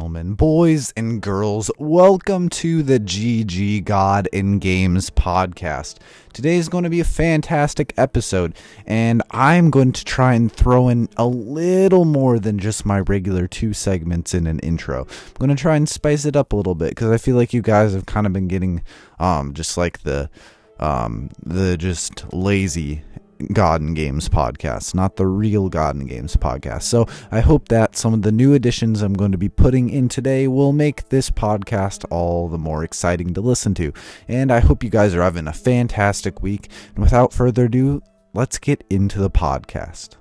Gentlemen, boys and girls, welcome to the GG God in Games podcast. Today is going to be a fantastic episode, and I'm going to try and throw in a little more than just my regular two segments in an intro. I'm going to try and spice it up a little bit because I feel like you guys have kind of been getting um, just like the um, the just lazy And Games podcast, not the real and Games podcast. So I hope that some of the new additions I'm going to be putting in today will make this podcast all the more exciting to listen to. And I hope you guys are having a fantastic week. And without further ado, let's get into the podcast.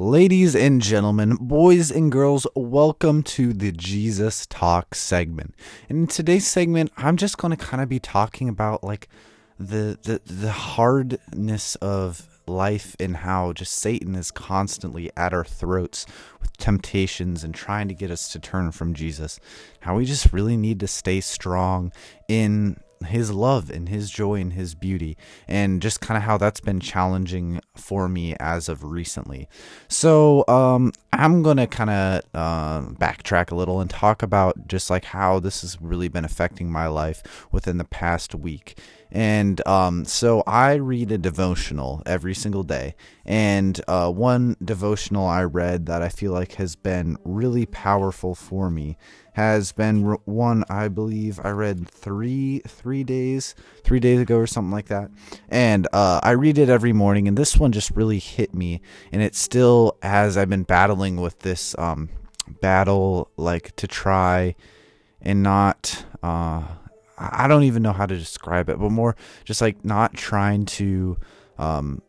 Ladies and gentlemen, boys and girls, welcome to the Jesus Talk segment. And in today's segment, I'm just going to kind of be talking about like the the the hardness of life and how just Satan is constantly at our throats with temptations and trying to get us to turn from Jesus. How we just really need to stay strong in his love and his joy and his beauty and just kind of how that's been challenging for me as of recently. So um, i'm gonna kind of uh, backtrack a little and talk about just like how this has really been affecting my life within the past week and um, so I read a devotional every single day. And uh, one devotional I read that I feel like has been really powerful for me has been one I believe I read three three days three days ago or something like that, and uh, I read it every morning. And this one just really hit me, and it's still as I've been battling with this um, battle, like to try and not. Uh, I don't even know how to describe it, but more just like not trying to um,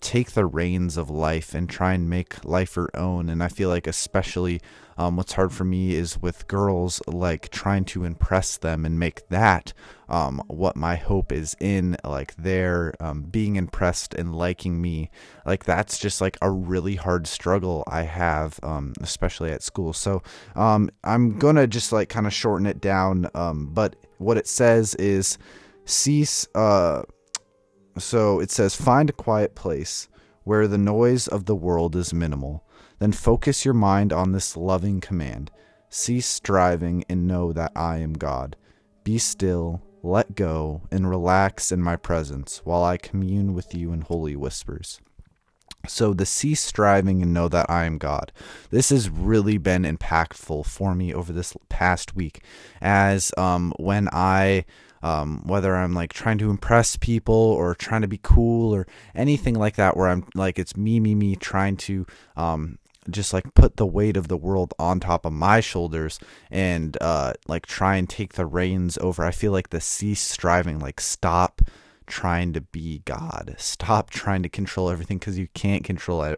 take the reins of life and try and make life her own. And I feel like, especially, um, what's hard for me is with girls, like trying to impress them and make that um, what my hope is in, like their um, being impressed and liking me. Like that's just like a really hard struggle I have, um, especially at school. So um, I'm gonna just like kind of shorten it down. Um, but what it says is cease. Uh, so it says, find a quiet place where the noise of the world is minimal. Then focus your mind on this loving command. Cease striving and know that I am God. Be still, let go, and relax in my presence while I commune with you in holy whispers. So, the cease striving and know that I am God. This has really been impactful for me over this past week, as um, when I um, whether I'm like trying to impress people or trying to be cool or anything like that, where I'm like, it's me, me, me trying to um, just like put the weight of the world on top of my shoulders and uh, like try and take the reins over. I feel like the cease striving, like stop trying to be God, stop trying to control everything because you can't control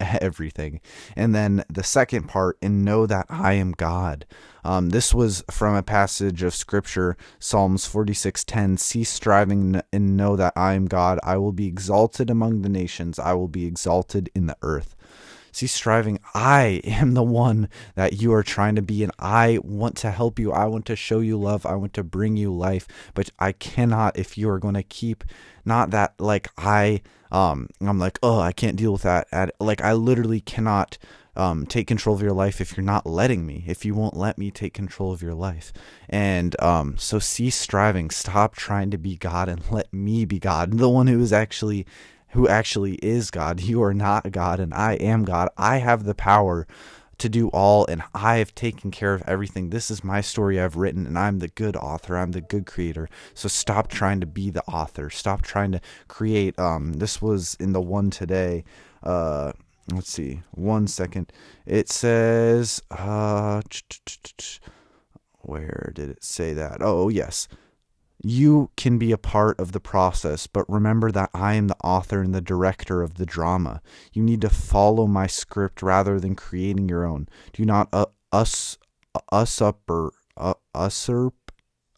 everything. And then the second part, and know that I am God. Um, this was from a passage of scripture, Psalms 46:10. Cease striving and know that I am God. I will be exalted among the nations. I will be exalted in the earth. Cease striving. I am the one that you are trying to be, and I want to help you. I want to show you love. I want to bring you life, but I cannot if you are going to keep not that like I um I'm like oh I can't deal with that. Like I literally cannot um, take control of your life if you're not letting me, if you won't let me take control of your life. And um, so cease striving, stop trying to be God and let me be God, the one who is actually who actually is God. You are not God and I am God. I have the power to do all and I have taken care of everything. This is my story I've written and I'm the good author. I'm the good creator. So stop trying to be the author. Stop trying to create um this was in the one today uh let's see one second it says uh where did it say that oh yes you can be a part of the process but remember that i am the author and the director of the drama. You need to follow my script rather than creating your own. Do not uh, us usurp uh, usurp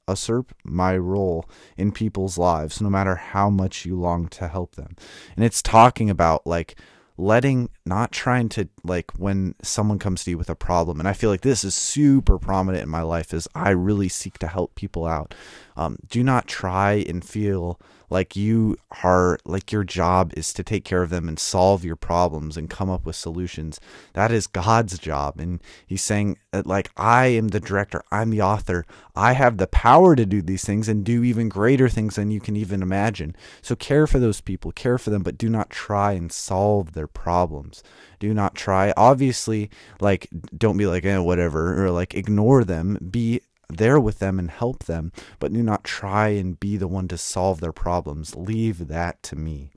usurp my role in people's lives no matter how much you long to help them. And it's talking about like letting not trying to like when someone comes to you with a problem. And i feel like this is super prominent in my life is i really seek to help people out. Um, do not try and feel like you are like your job is to take care of them and solve your problems and come up with solutions. That is god's job. And he's saying like i am the director. I'm the author. I have the power to do these things and do even greater things than you can even imagine. So care for those people. Care for them but do not try and solve their problems. Do not try. Obviously like don't be like eh, whatever or like ignore them. Be there with them and help them, but do not try and be the one to solve their problems. Leave that to me.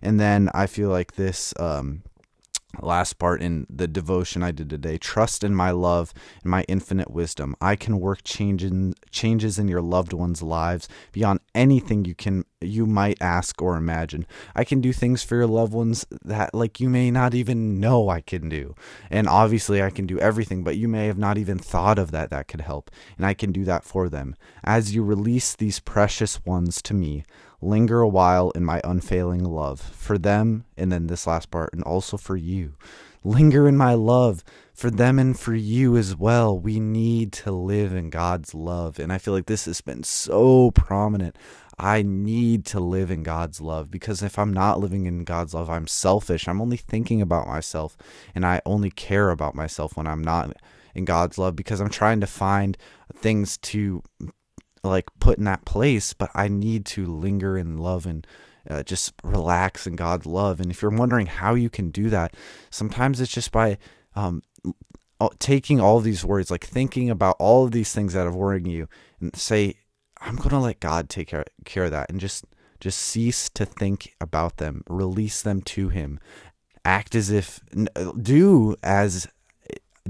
And then I feel like this um, last part in the devotion I did today trust in my love and my infinite wisdom. I can work changes changes in your loved ones' lives beyond anything you can you might ask or imagine. I can do things for your loved ones that like you may not even know I can do. And obviously I can do everything, but you may have not even thought of that that could help, and I can do that for them. As you release these precious ones to me, linger a while in my unfailing love for them, and then this last part, and also for you. Linger in my love for them and for you as well. We need to live in God's love. And I feel like this has been so prominent. I need to live in God's love because if I'm not living in God's love, I'm selfish. I'm only thinking about myself and I only care about myself when I'm not in God's love because I'm trying to find things to like put in that place, but I need to linger in love and uh, just relax in God's love. And if you're wondering how you can do that, sometimes it's just by um, taking all these words, like thinking about all of these things that are worrying you, and say, "I'm going to let God take care, care of that," and just just cease to think about them, release them to Him, act as if, do as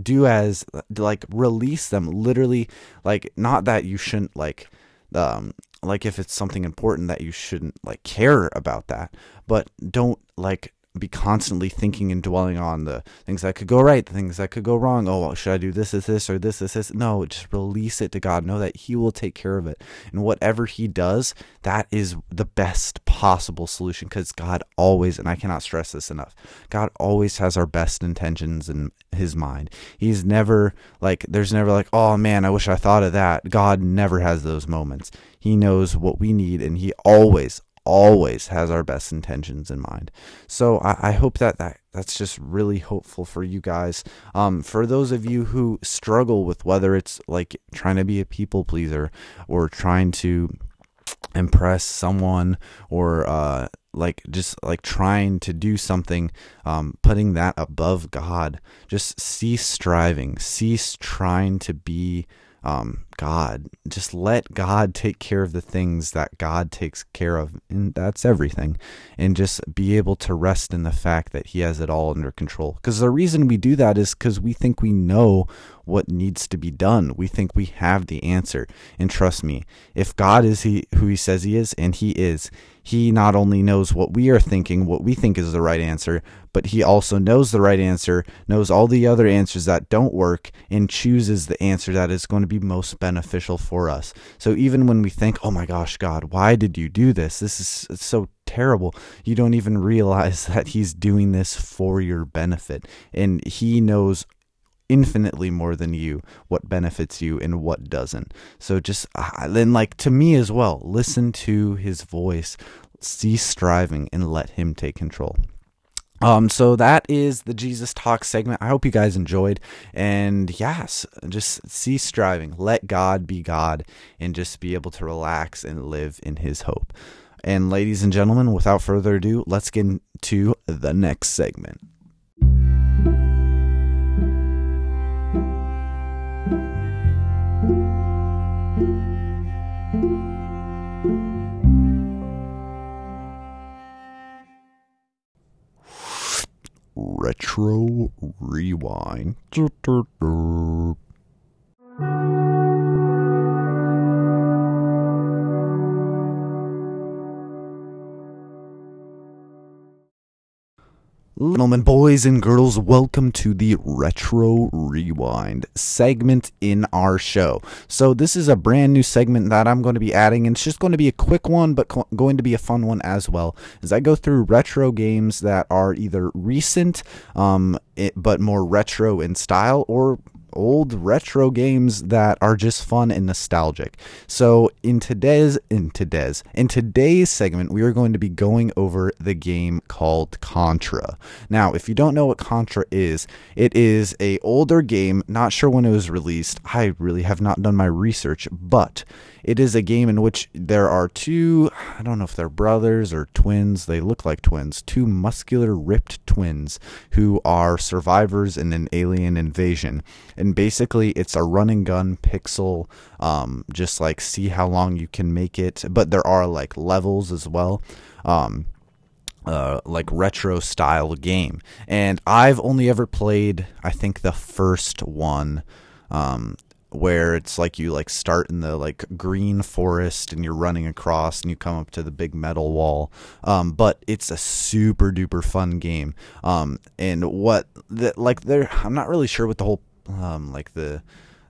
do as like release them literally like not that you shouldn't like um like if it's something important that you shouldn't like care about that but don't like be constantly thinking and dwelling on the things that could go right, the things that could go wrong. Oh, well, should I do this, is this, or this, this, this? No, just release it to God. Know that He will take care of it. And whatever He does, that is the best possible solution because God always, and I cannot stress this enough, God always has our best intentions in His mind. He's never like, there's never like, oh man, I wish I thought of that. God never has those moments. He knows what we need, and He always, always has our best intentions in mind. So I, I, hope that, that that's just really hopeful for you guys. Um, for those of you who struggle with whether it's like trying to be a people pleaser or trying to impress someone or uh, like just like trying to do something um, putting that above god. Just cease striving. Cease trying to be um, God. Just let God take care of the things that God takes care of, and that's everything. And just be able to rest in the fact that He has it all under control. Because the reason we do that is because we think we know what needs to be done. We think we have the answer. And trust me, if God is he who He says He is, and He is, He not only knows what we are thinking, what we think is the right answer, but He also knows the right answer, knows all the other answers that don't work, and chooses the answer that is going to be most beneficial for us. So even when we think, oh my gosh, God, why did you do this? This is so terrible. You don't even realize that He's doing this for your benefit. And He knows infinitely more than you what benefits you and what doesn't. So just then, like to me as well, listen to His voice, cease striving, and let Him take control. Um, so that is the Jesus Talk segment. I hope you guys enjoyed. And yes, just cease striving. Let God be God and just be able to relax and live in his hope. And ladies and gentlemen, without further ado, let's get into the next segment. Retro Rewind. Gentlemen, boys and girls, welcome to the Retro Rewind segment in our show. So, this is a brand new segment that I'm going to be adding, and it's just going to be a quick one, but going to be a fun one as well. As I go through retro games that are either recent, um, it, but more retro in style, or old retro games that are just fun and nostalgic. So in today's in today's in today's segment, we are going to be going over the game called Contra. Now, if you don't know what Contra is, it is a older game. Not sure when it was released. I really have not done my research, but it is a game in which there are two, I don't know if they're brothers or twins, they look like twins, two muscular, ripped twins who are survivors in an alien invasion. And basically, it's a run and gun pixel, um, just like see how long you can make it. But there are like levels as well. Um, uh, like retro style game. And I've only ever played, I think, the first one. Um, where it's like you like start in the like green forest and you're running across and you come up to the big metal wall. Um, but it's a super duper fun game. Um, and what the like there i'm not really sure what the whole um, like the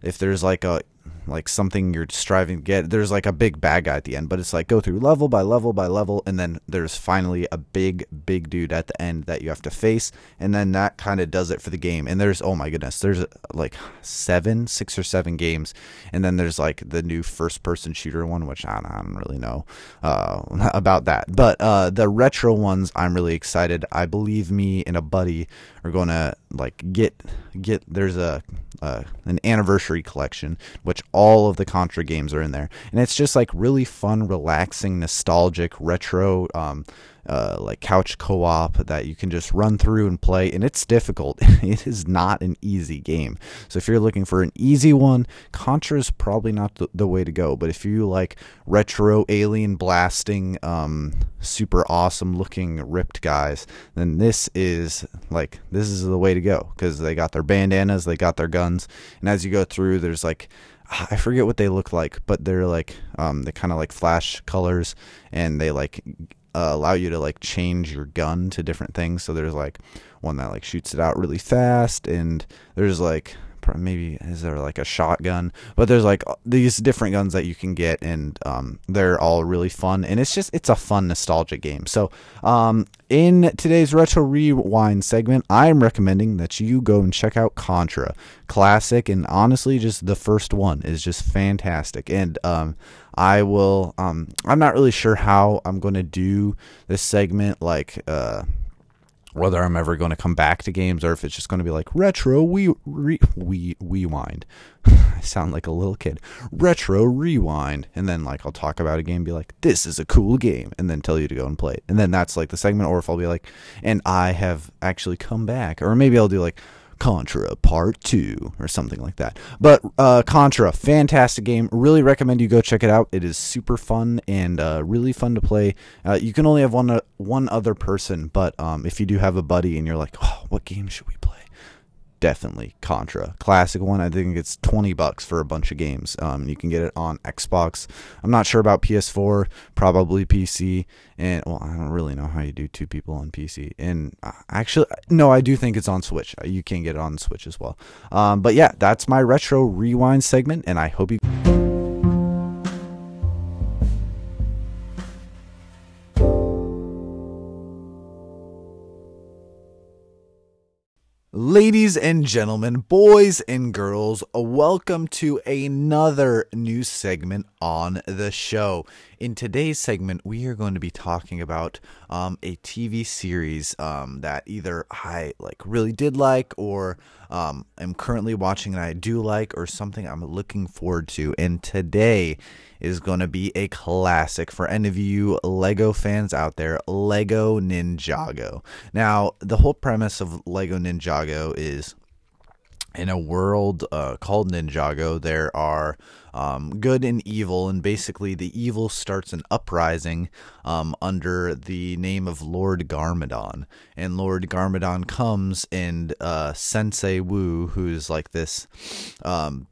if there's like a like something you're striving to get. There's like a big bad guy at the end, but it's like go through level by level by level, and then there's finally a big, big dude at the end that you have to face, and then that kind of does it for the game. And there's oh my goodness, there's like seven, six or seven games, and then there's like the new first person shooter one, which I don't, I don't really know uh, about that, but uh, the retro ones I'm really excited. I believe me and a buddy are going to like get get there's a uh, an anniversary collection which all of the contra games are in there. And it's just like really fun relaxing nostalgic retro um, uh, like couch co-op that you can just run through and play and it's difficult. It is not an easy game. So if you're looking for an easy one contra is probably not the, the way to go. But if you like retro alien blasting um, super awesome looking ripped guys then this is like this is the way to go. Because they got their bandanas they got their guns and as you go through there's like I forget what they look like, but they're like um, they kind of like flash colors, and they like uh, allow you to like change your gun to different things. So there's like one that like shoots it out really fast, and there's like maybe is there like a shotgun? But there's like these different guns that you can get and um, they're all really fun and it's just it's a fun nostalgic game. So um, in today's retro rewind segment i'm recommending that you go and check out contra. Classic and honestly just the first one is just fantastic. And um, i will um, i'm not really sure how i'm going to do this segment like uh, whether I'm ever going to come back to games or if it's just going to be like retro we re, we rewind. I sound like a little kid. Retro rewind, and then like I'll talk about a game, be like, "This is a cool game," and then tell you to go and play it, and then that's like the segment. Or if I'll be like, "And I have actually come back," or maybe I'll do like Contra Part 2 or something like that. But uh, Contra, fantastic game. Really recommend you go check it out. It is super fun and uh, really fun to play. Uh, you can only have one uh, one other person, but um, if you do have a buddy and you're like, oh, what game should we play? Definitely Contra. Classic one. I think it's 20 bucks for a bunch of games. Um, you can get it on Xbox. I'm not sure about PS4, probably PC. And well, I don't really know how you do two people on PC. And uh, actually, no, I do think it's on Switch. You can get it on Switch as well. Um, but yeah, that's my retro rewind segment, and I hope you. Ladies and gentlemen, boys and girls, welcome to another new segment on the show. In today's segment, we are going to be talking about um, a TV series um, that either I like really did like, or um, am currently watching and I do like, or something I'm looking forward to. And today is going to be a classic for any of you Lego fans out there Lego Ninjago. Now, the whole premise of Lego Ninjago is in a world uh, called Ninjago, there are um, good and evil, and basically the evil starts an uprising um, under the name of Lord Garmadon. And Lord Garmadon comes, and uh, Sensei Wu, who's like this um,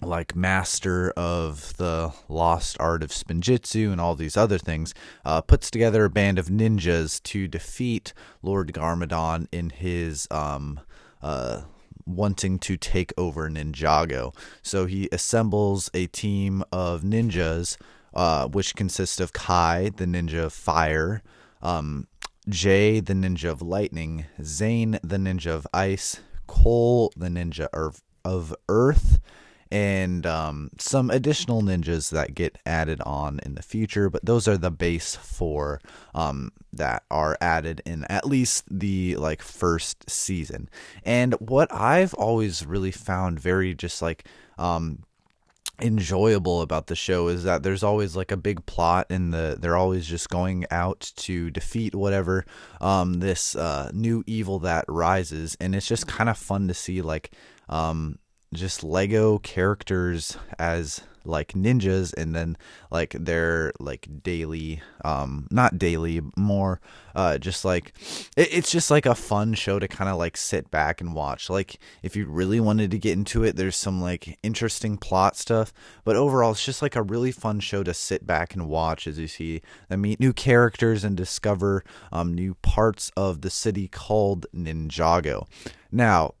like master of the lost art of spinjitzu and all these other things, uh, puts together a band of ninjas to defeat Lord Garmadon in his um, uh, wanting to take over Ninjago. So he assembles a team of ninjas, uh, which consists of Kai, the ninja of fire, um, Jay, the ninja of lightning, Zane, the ninja of ice, Cole, the ninja of of Earth and um, some additional ninjas that get added on in the future. But those are the base four um, that are added in at least the like first season. And what I've always really found very just like um, enjoyable about the show is that there's always like a big plot and the they're always just going out to defeat whatever um this uh new evil that rises and it's just kind of fun to see like um just Lego characters as like ninjas and then like their like daily um not daily more uh just like it, it's just like a fun show to kind of like sit back and watch. Like if you really wanted to get into it there's some like interesting plot stuff but overall it's just like a really fun show to sit back and watch as you see and meet new characters and discover um new parts of the city called Ninjago. Now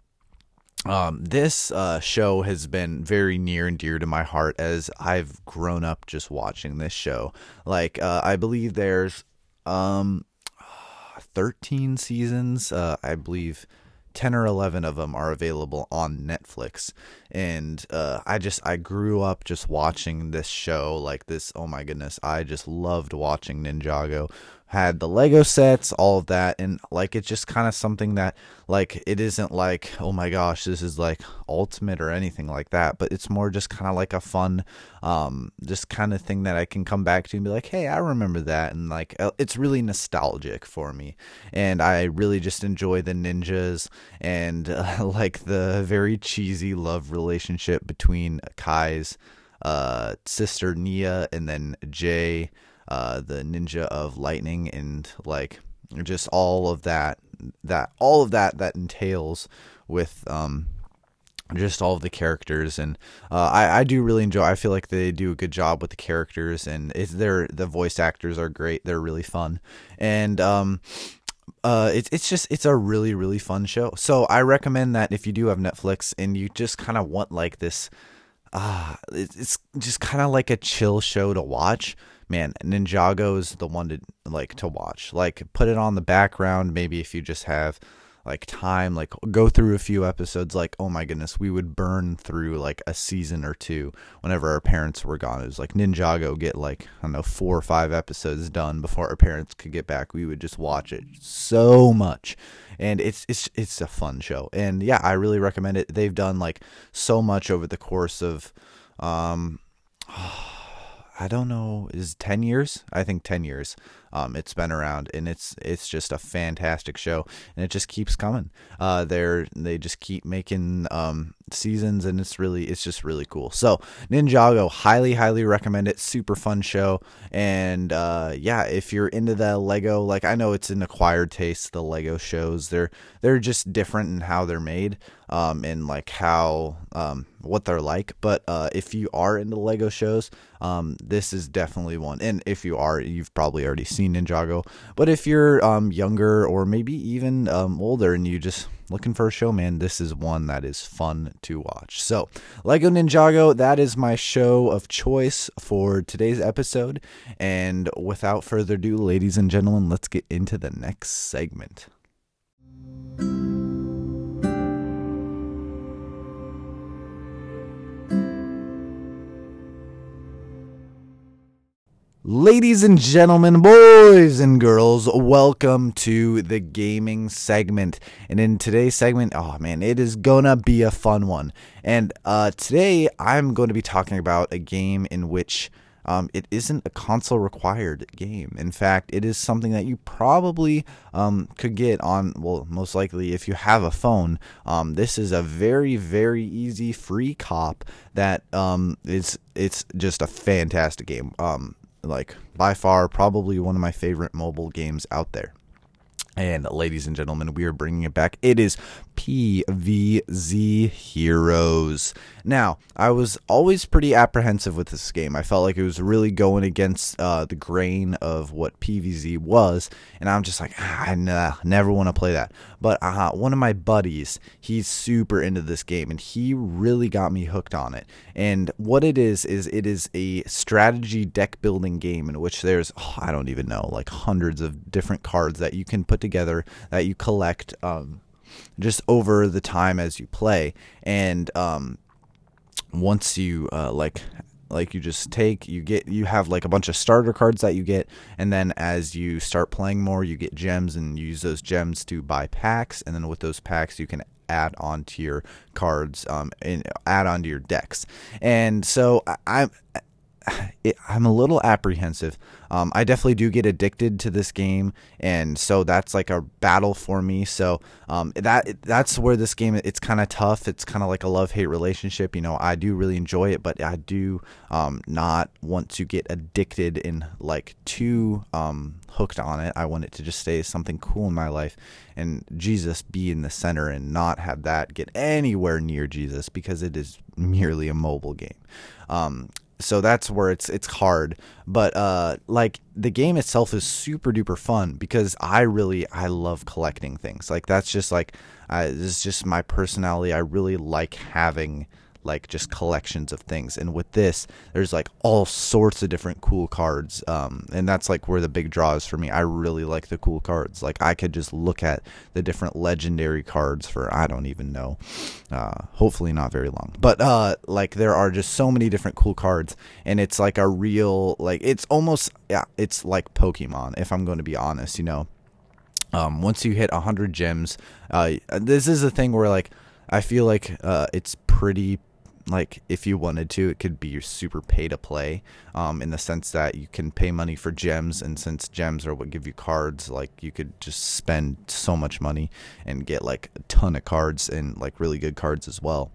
um, this uh, show has been very near and dear to my heart as I've grown up just watching this show. Like, uh, I believe there's um, 13 seasons. Uh, I believe 10 or 11 of them are available on Netflix. And uh, I just, I grew up just watching this show. Like, this, oh my goodness, I just loved watching Ninjago had the Lego sets, all of that, and like it's just kind of something that like it isn't like oh my gosh this is like ultimate or anything like that, but it's more just kind of like a fun, um, just kind of thing that I can come back to and be like hey I remember that, and like uh, it's really nostalgic for me, and I really just enjoy the ninjas and uh, like the very cheesy love relationship between Kai's uh, sister Nya and then Jay uh, the Ninja of Lightning, and like just all of that that all of that that entails with um, just all of the characters. And uh, I, I do really enjoy I feel like they do a good job with the characters and it's their the voice actors are great. They're really fun. And um uh it's it's just it's a really really fun show. So I recommend that if you do have Netflix and you just kind of want like this uh, it's just kind of like a chill show to watch man, Ninjago is the one to like to watch. Like put it on the background. Maybe if you just have like time, like go through a few episodes. Like oh my goodness, we would burn through like a season or two whenever our parents were gone. It was like Ninjago get like I don't know four or five episodes done before our parents could get back. We would just watch it so much and it's it's it's a fun show and yeah i really recommend it they've done like so much over the course of um I don't know, is 10 years? I think 10 years. Um, it's been around and it's it's just a fantastic show and it just keeps coming. Uh, they're they just keep making um, seasons and it's really it's just really cool. So Ninjago, highly highly recommend it. Super fun show and uh, yeah, if you're into the Lego, like I know it's an acquired taste. The Lego shows they're they're just different in how they're made um, and like how um, what they're like. But uh, if you are into Lego shows, um, this is definitely one. And if you are, you've probably already seen seen Ninjago. But if you're um, younger or maybe even um, older and you just looking for a show, man, this is one that is fun to watch. So, Lego Ninjago, that is my show of choice for today's episode. And without further ado, ladies and gentlemen, let's get into the next segment. Ladies and gentlemen, boys and girls, welcome to the gaming segment. And in today's segment, oh man, it is gonna be a fun one. And uh, today I'm going to be talking about a game in which um, it isn't a console required game. In fact, it is something that you probably um, could get on, well, most likely if you have a phone. Um, this is a very, very easy free cop that um, it's, it's just a fantastic game. Um, like by far probably one of my favorite mobile games out there. And ladies and gentlemen, we are bringing it back. It is PVZ Heroes. Now, I was always pretty apprehensive with this game. I felt like it was really going against uh, the grain of what PVZ was, and I'm just like, ah, I nah, never want to play that. But uh, one of my buddies, he's super into this game, and he really got me hooked on it. And what it is is it is a strategy deck building game in which there's oh, I don't even know like hundreds of different cards that you can put together that you collect. Um, just over the time as you play. And um, once you uh, like like you just take you get you have like a bunch of starter cards that you get and then as you start playing more you get gems and use those gems to buy packs and then with those packs you can add on to your cards um, and add on to your decks. And so I, i'm it, I'm a little apprehensive. Um, I definitely do get addicted to this game, and so that's like a battle for me. So um, that that's where this game it's kind of tough. It's kind of like a love hate relationship. You know, I do really enjoy it, but I do um, not want to get addicted and like too um, hooked on it. I want it to just stay something cool in my life, and Jesus be in the center, and not have that get anywhere near Jesus because it is merely a mobile game. Um, so that's where it's it's hard. But uh like the game itself is super duper fun because i really i love collecting things. Like that's just like uh, this is just my personality. I really like having like just collections of things. And with this, there's like all sorts of different cool cards. Um, and that's like where the big draw is for me. I really like the cool cards. Like I could just look at the different legendary cards for I don't even know. Uh, hopefully not very long. But uh, like there are just so many different cool cards, and it's like a real like it's almost yeah, it's like Pokemon. If I'm going to be honest, you know. Um, once you hit 100 gems, uh, this is a thing where like I feel like uh, it's pretty like if you wanted to it could be super pay to play um, in the sense that you can pay money for gems and since gems are what give you cards like you could just spend so much money and get like a ton of cards and like really good cards as well.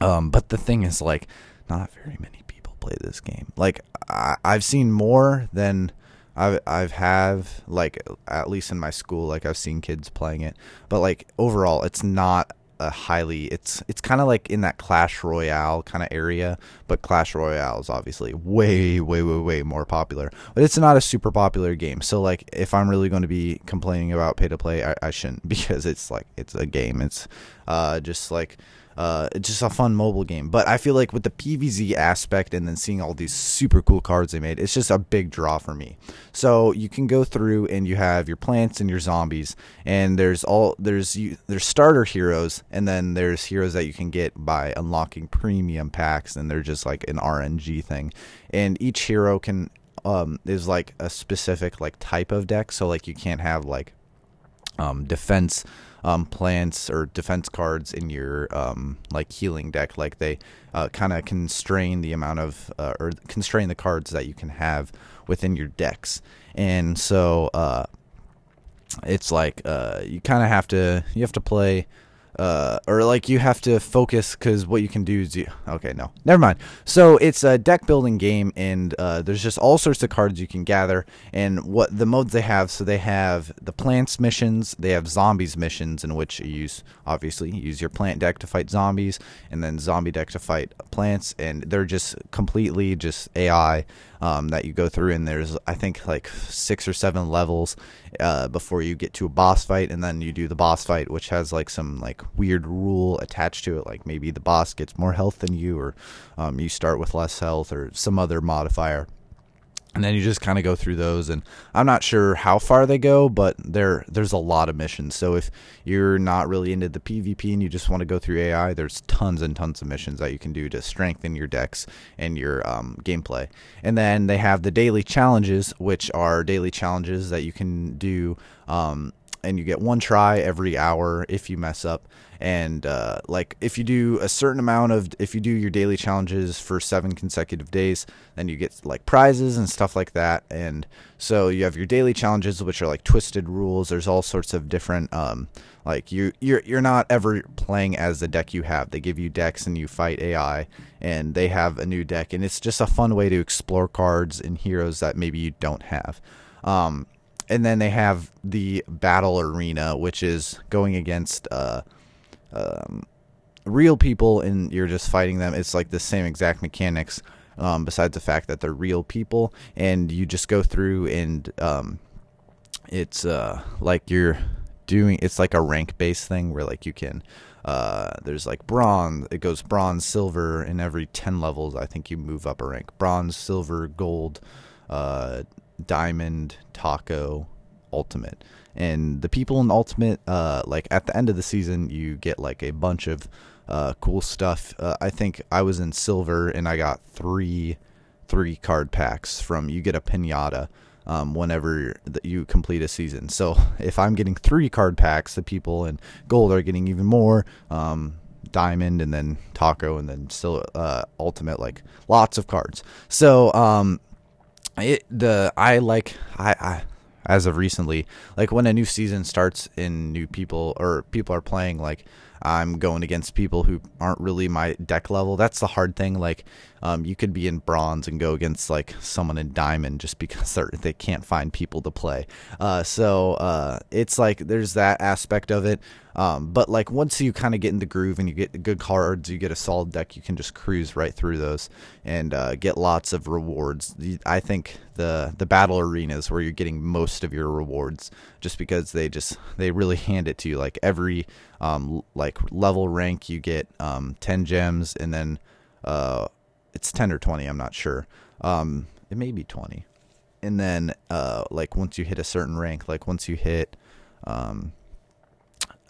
Um, but the thing is like not very many people play this game. Like I, i've seen more than I've I've have like at least in my school like I've seen kids playing it. But like overall it's not a highly it's it's kind of like in that Clash Royale kind of area, but Clash Royale is obviously way way way way more popular. But it's not a super popular game. So like if I'm really going to be complaining about pay to play, I, I shouldn't because it's like it's a game. It's uh just like uh, it's just a fun mobile game. But I feel like with the PVZ aspect and then seeing all these super cool cards they made, it's just a big draw for me. So you can go through and you have your plants and your zombies, and there's all there's you, there's starter heroes, and then there's heroes that you can get by unlocking premium packs, and they're just like an RNG thing. And each hero can um, is like a specific like type of deck, so like you can't have like um, defense um, plants or defense cards in your um, like healing deck. Like they uh, kind of constrain the amount of uh, or constrain the cards that you can have within your decks. And so uh, it's like uh, you kind of have to you have to play uh, or like you have to focus because what you can do is you okay no never mind. So it's a deck building game and uh, there's just all sorts of cards you can gather and what the modes they have so they have the plants missions they have zombies missions in which you use obviously you use your plant deck to fight zombies and then zombie deck to fight plants and they're just completely just AI um, that you go through, and there's I think like six or seven levels uh, before you get to a boss fight, and then you do the boss fight, which has like some like weird rule attached to it, like maybe the boss gets more health than you, or um, you start with less health, or some other modifier and then you just kind of go through those and i'm not sure how far they go but there there's a lot of missions. So if you're not really into the pvp and you just want to go through ai there's tons and tons of missions that you can do to strengthen your decks and your um, gameplay. And then they have the daily challenges which are daily challenges that you can do um, and you get one try every hour if you mess up. And uh, like if you do a certain amount of if you do your daily challenges for seven consecutive days then you get like prizes and stuff like that. And so you have your daily challenges which are like twisted rules. There's all sorts of different um, like you you're you're not ever playing as the deck you have. They give you decks and you fight ai and they have a new deck. And it's just a fun way to explore cards and heroes that maybe you don't have. Um, and then they have the battle arena which is going against uh, um, real people and you're just fighting them. It's like the same exact mechanics, um, besides the fact that they're real people, and you just go through and um, it's uh, like you're doing. It's like a rank based thing where like you can. Uh, there's like bronze. It goes bronze, silver, and every ten levels, I think you move up a rank. Bronze, silver, gold, uh, diamond, taco, ultimate And the people in Ultimate, uh, like at the end of the season, you get like a bunch of uh, cool stuff. Uh, I think I was in silver and I got three three card packs from you get a pinata um, whenever that you complete a season. So if I'm getting three card packs, the people in gold are getting even more. Um, diamond and then taco and then still uh, ultimate like lots of cards. So um, it the I like I, I as of recently like when a new season starts and new people or people are playing like I'm going against people who aren't really my deck level. That's the hard thing. Like, um, you could be in bronze and go against like someone in diamond just because they they can't find people to play. Uh, so uh, it's like there's that aspect of it. Um, but like once you kind of get in the groove and you get good cards, you get a solid deck, you can just cruise right through those and uh, get lots of rewards. I think the the battle arenas where you're getting most of your rewards, just because they just they really hand it to you. Like every um, like level rank, you get um, ten gems, and then uh, it's ten or twenty. I'm not sure. Um, it may be twenty. And then uh, like once you hit a certain rank, like once you hit um,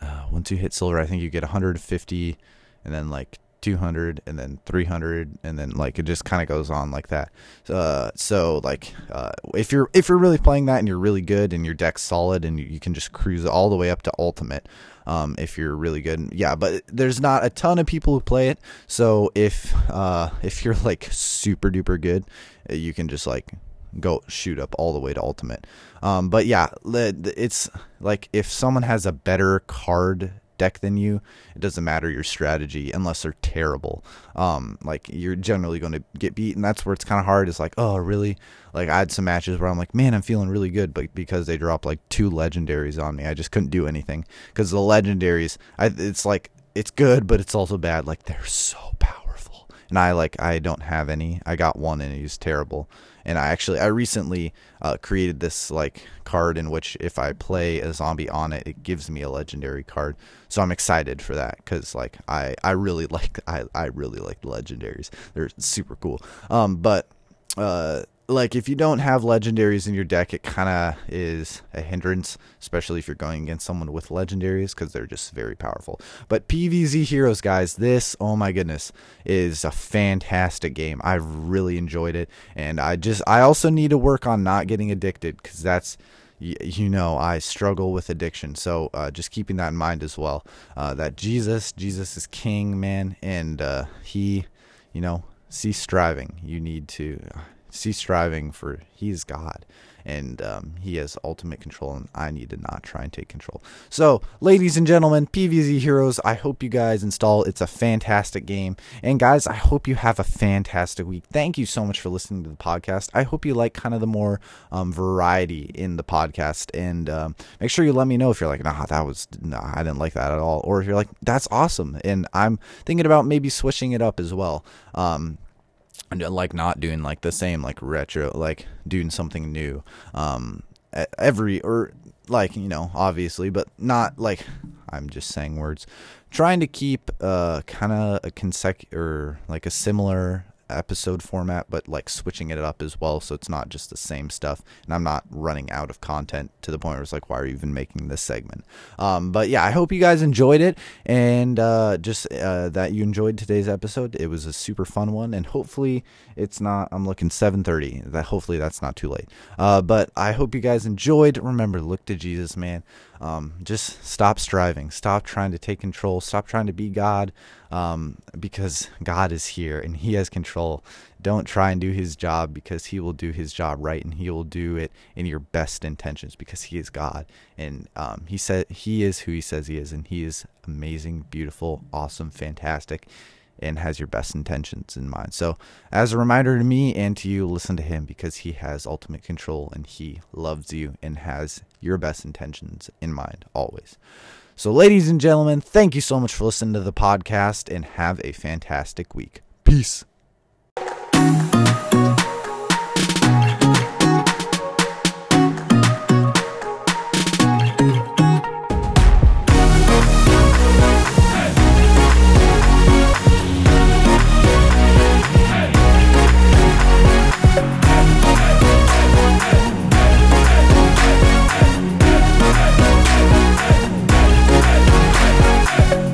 uh, once you hit silver, I think you get 150, and then like 200, and then 300, and then like it just kind of goes on like that. Uh, so like uh, if you're if you're really playing that and you're really good and your deck's solid and you, can just cruise all the way up to ultimate. Um, if you're really good, yeah, but there's not a ton of people who play it. So if uh, if you're like super duper good, you can just like go shoot up all the way to ultimate. Um, but yeah, it's like if someone has a better card deck than you, it doesn't matter your strategy unless they're terrible. Um, like you're generally going to get beat, and that's where it's kind of hard. It's like, oh, really? Like I had some matches where I'm like, man, I'm feeling really good, but because they dropped like two legendaries on me, I just couldn't do anything because the legendaries, I, it's like it's good, but it's also bad. Like they're so powerful, and I like I don't have any. I got one, and he's terrible and I actually I recently uh, created this like card in which if I play a zombie on it, it gives me a legendary card. So I'm excited for that because like I I really like I I really like the legendaries. They're super cool. Um, but uh, like if you don't have legendaries in your deck, it kind of is a hindrance, especially if you're going against someone with legendaries because they're just very powerful. But PVZ Heroes, guys, this oh my goodness is a fantastic game. I've really enjoyed it, and I just I also need to work on not getting addicted because that's you know I struggle with addiction. So uh, just keeping that in mind as well. Uh, that Jesus, Jesus is King, man, and uh, he, you know, cease striving. You need to cease striving for he is God and um, he has ultimate control and I need to not try and take control. So, ladies and gentlemen, PVZ Heroes, I hope you guys install. It's a fantastic game. And guys, I hope you have a fantastic week. Thank you so much for listening to the podcast. I hope you like kind of the more um, variety in the podcast and um, make sure you let me know if you're like, nah, that was nah, I didn't like that at all or if you're like, that's awesome and I'm thinking about maybe switching it up as well. Um, like not doing like the same like retro like doing something new um every or like you know obviously but not like i'm just saying words trying to keep uh kind of a consecutive or like a similar episode format, but like switching it up as well, so it's not just the same stuff. And I'm not running out of content to the point where it's like, why are you even making this segment? Um, but yeah, I hope you guys enjoyed it, and uh, just uh, that you enjoyed today's episode. It was a super fun one, and hopefully it's not. I'm looking 7:30. That hopefully that's not too late. Uh, but I hope you guys enjoyed. Remember, look to Jesus, man. Um, just stop striving. Stop trying to take control. Stop trying to be God um, because God is here and He has control. Don't try and do His job because He will do His job right and He will do it in your best intentions because He is God and um, He said He is who He says He is and He is amazing, beautiful, awesome, fantastic and has your best intentions in mind. So, as a reminder to me and to you, listen to him because he has ultimate control and he loves you and has your best intentions in mind always. So, ladies and gentlemen, thank you so much for listening to the podcast and have a fantastic week. Peace.